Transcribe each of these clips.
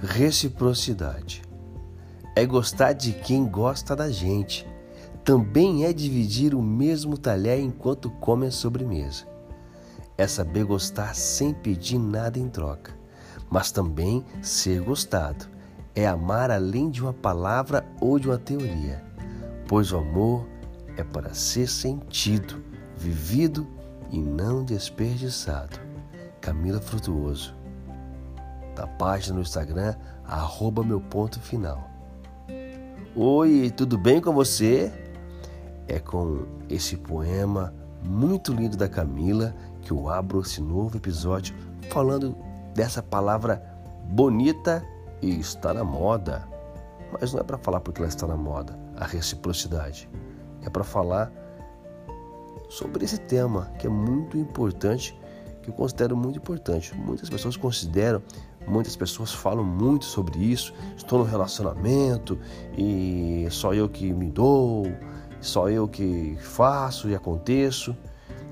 Reciprocidade é gostar de quem gosta da gente. Também é dividir o mesmo talher enquanto come a sobremesa. É saber gostar sem pedir nada em troca, mas também ser gostado. É amar além de uma palavra ou de uma teoria, pois o amor é para ser sentido, vivido e não desperdiçado. Camila Frutuoso, da página no Instagram, arroba meu ponto final. Oi, tudo bem com você? É com esse poema muito lindo da Camila que eu abro esse novo episódio falando dessa palavra bonita e está na moda. Mas não é para falar porque ela está na moda, a reciprocidade. É para falar sobre esse tema que é muito importante, que eu considero muito importante. Muitas pessoas consideram, muitas pessoas falam muito sobre isso. Estou no relacionamento e só eu que me dou, só eu que faço e aconteço.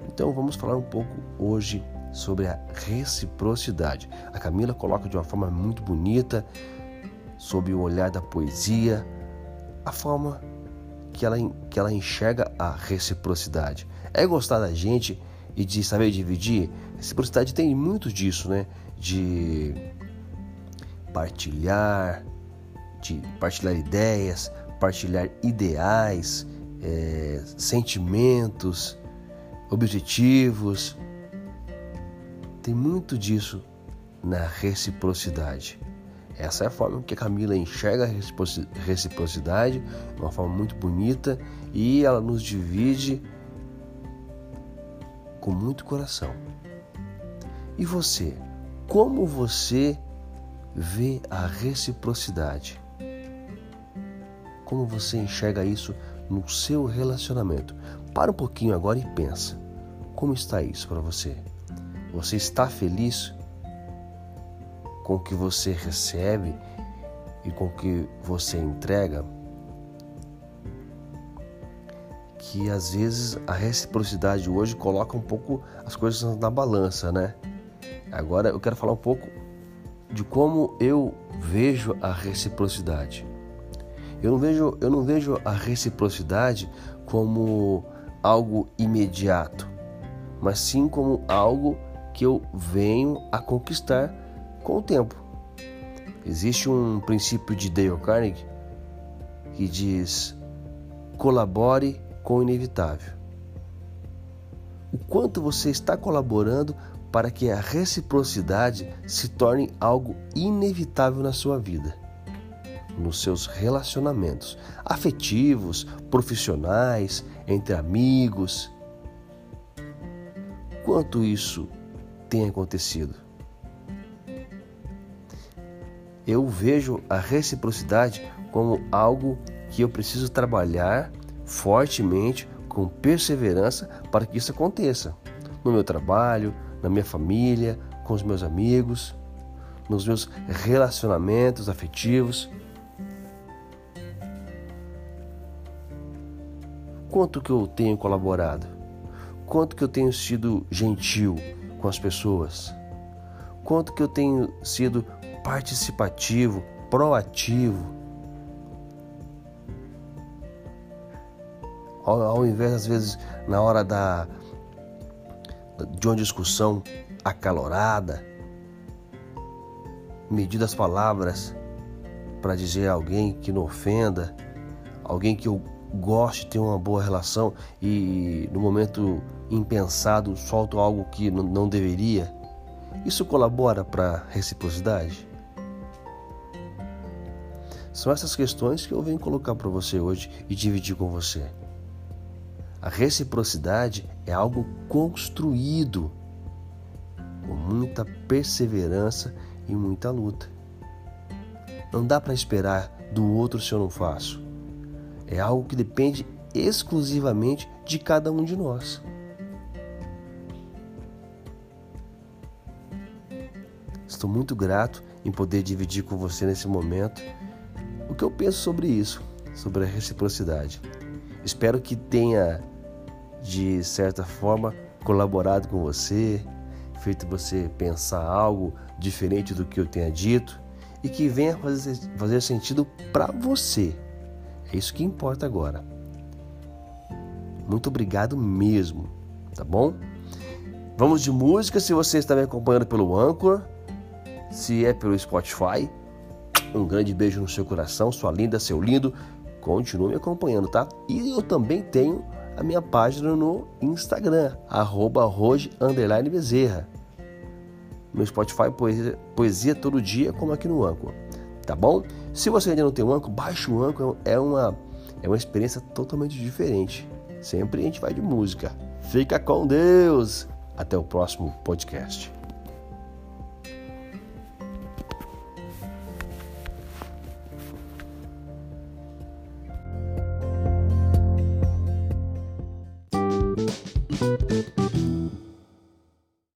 Então vamos falar um pouco hoje sobre a reciprocidade. A Camila coloca de uma forma muito bonita, sob o olhar da poesia, a forma que ela, que ela enxerga a reciprocidade. É gostar da gente e de saber dividir? Reciprocidade tem muito disso, né? De partilhar, de partilhar ideias, partilhar ideais, é, sentimentos, objetivos. Tem muito disso na reciprocidade. Essa é a forma que a Camila enxerga a reciprocidade, uma forma muito bonita, e ela nos divide com muito coração. E você, como você vê a reciprocidade? Como você enxerga isso no seu relacionamento? Para um pouquinho agora e pensa. Como está isso para você? Você está feliz com o que você recebe e com o que você entrega, que às vezes a reciprocidade hoje coloca um pouco as coisas na balança, né? Agora eu quero falar um pouco de como eu vejo a reciprocidade. Eu não vejo, eu não vejo a reciprocidade como algo imediato, mas sim como algo que eu venho a conquistar com o tempo. Existe um princípio de Dale Carnegie que diz: colabore com o inevitável. O quanto você está colaborando para que a reciprocidade se torne algo inevitável na sua vida, nos seus relacionamentos afetivos, profissionais, entre amigos. Quanto isso tem acontecido? eu vejo a reciprocidade como algo que eu preciso trabalhar fortemente, com perseverança, para que isso aconteça. No meu trabalho, na minha família, com os meus amigos, nos meus relacionamentos afetivos. Quanto que eu tenho colaborado? Quanto que eu tenho sido gentil com as pessoas? Quanto que eu tenho sido participativo, proativo. Ao, ao invés, às vezes, na hora da, de uma discussão acalorada, medir as palavras para dizer a alguém que não ofenda, alguém que eu goste de ter uma boa relação e no momento impensado solto algo que não deveria. Isso colabora para reciprocidade? São essas questões que eu venho colocar para você hoje e dividir com você. A reciprocidade é algo construído com muita perseverança e muita luta. Não dá para esperar do outro se eu não faço. É algo que depende exclusivamente de cada um de nós. Estou muito grato em poder dividir com você nesse momento o que eu penso sobre isso, sobre a reciprocidade. Espero que tenha, de certa forma, colaborado com você, feito você pensar algo diferente do que eu tenha dito e que venha fazer, fazer sentido para você. É isso que importa agora. Muito obrigado mesmo, tá bom? Vamos de música. Se você está me acompanhando pelo Anchor, se é pelo Spotify, um grande beijo no seu coração, sua linda, seu lindo. Continue me acompanhando, tá? E eu também tenho a minha página no Instagram, arroba Bezerra. No Spotify, poesia, poesia todo dia, como aqui no Anchor. Tá bom? Se você ainda não tem o Anchor, baixe o Anchor. É uma, é uma experiência totalmente diferente. Sempre a gente vai de música. Fica com Deus! Até o próximo podcast.